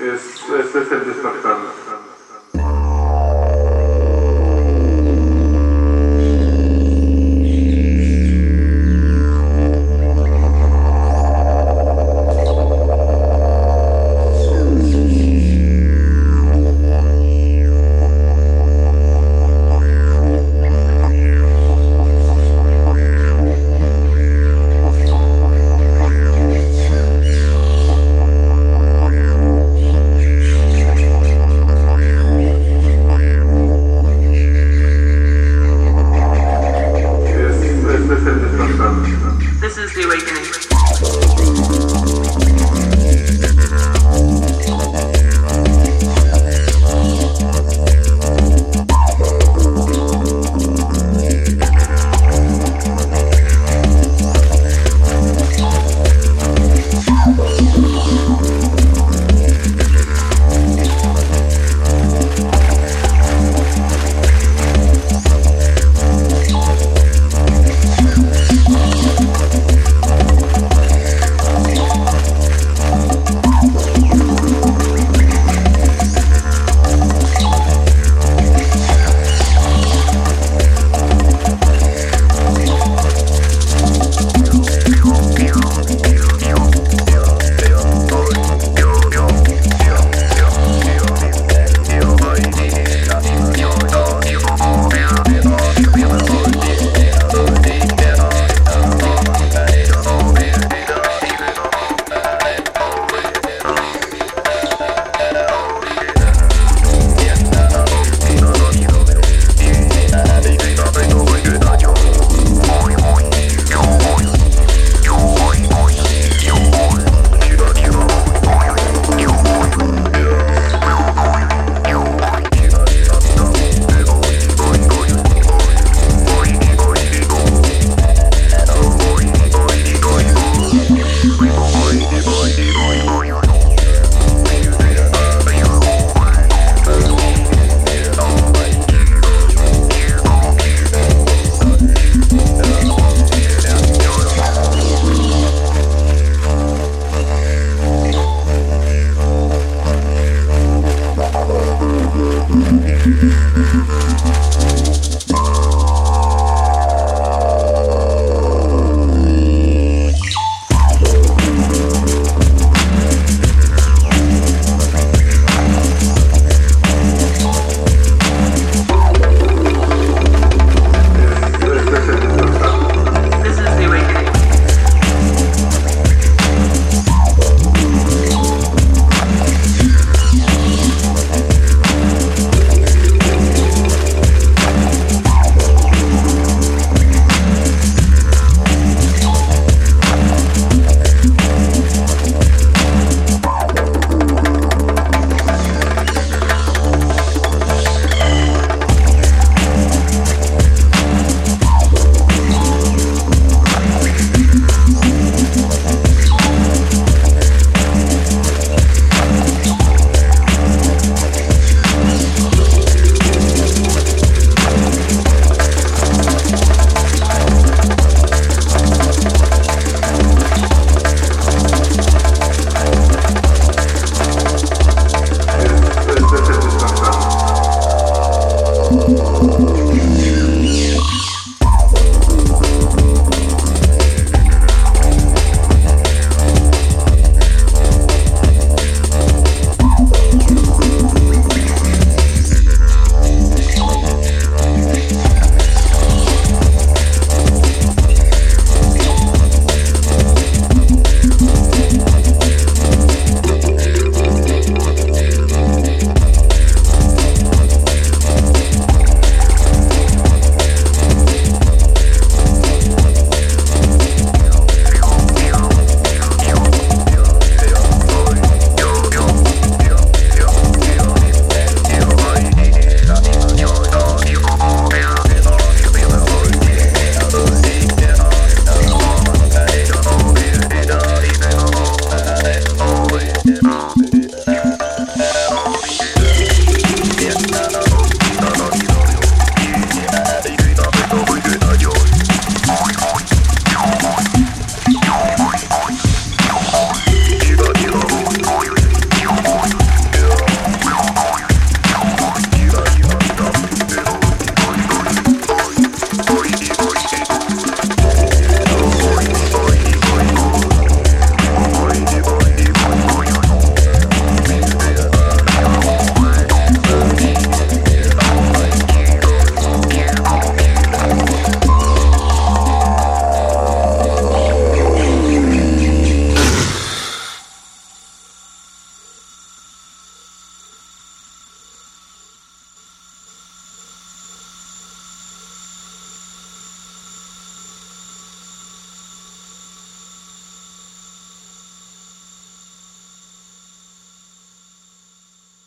Es, este es el despertar. Mm-hmm.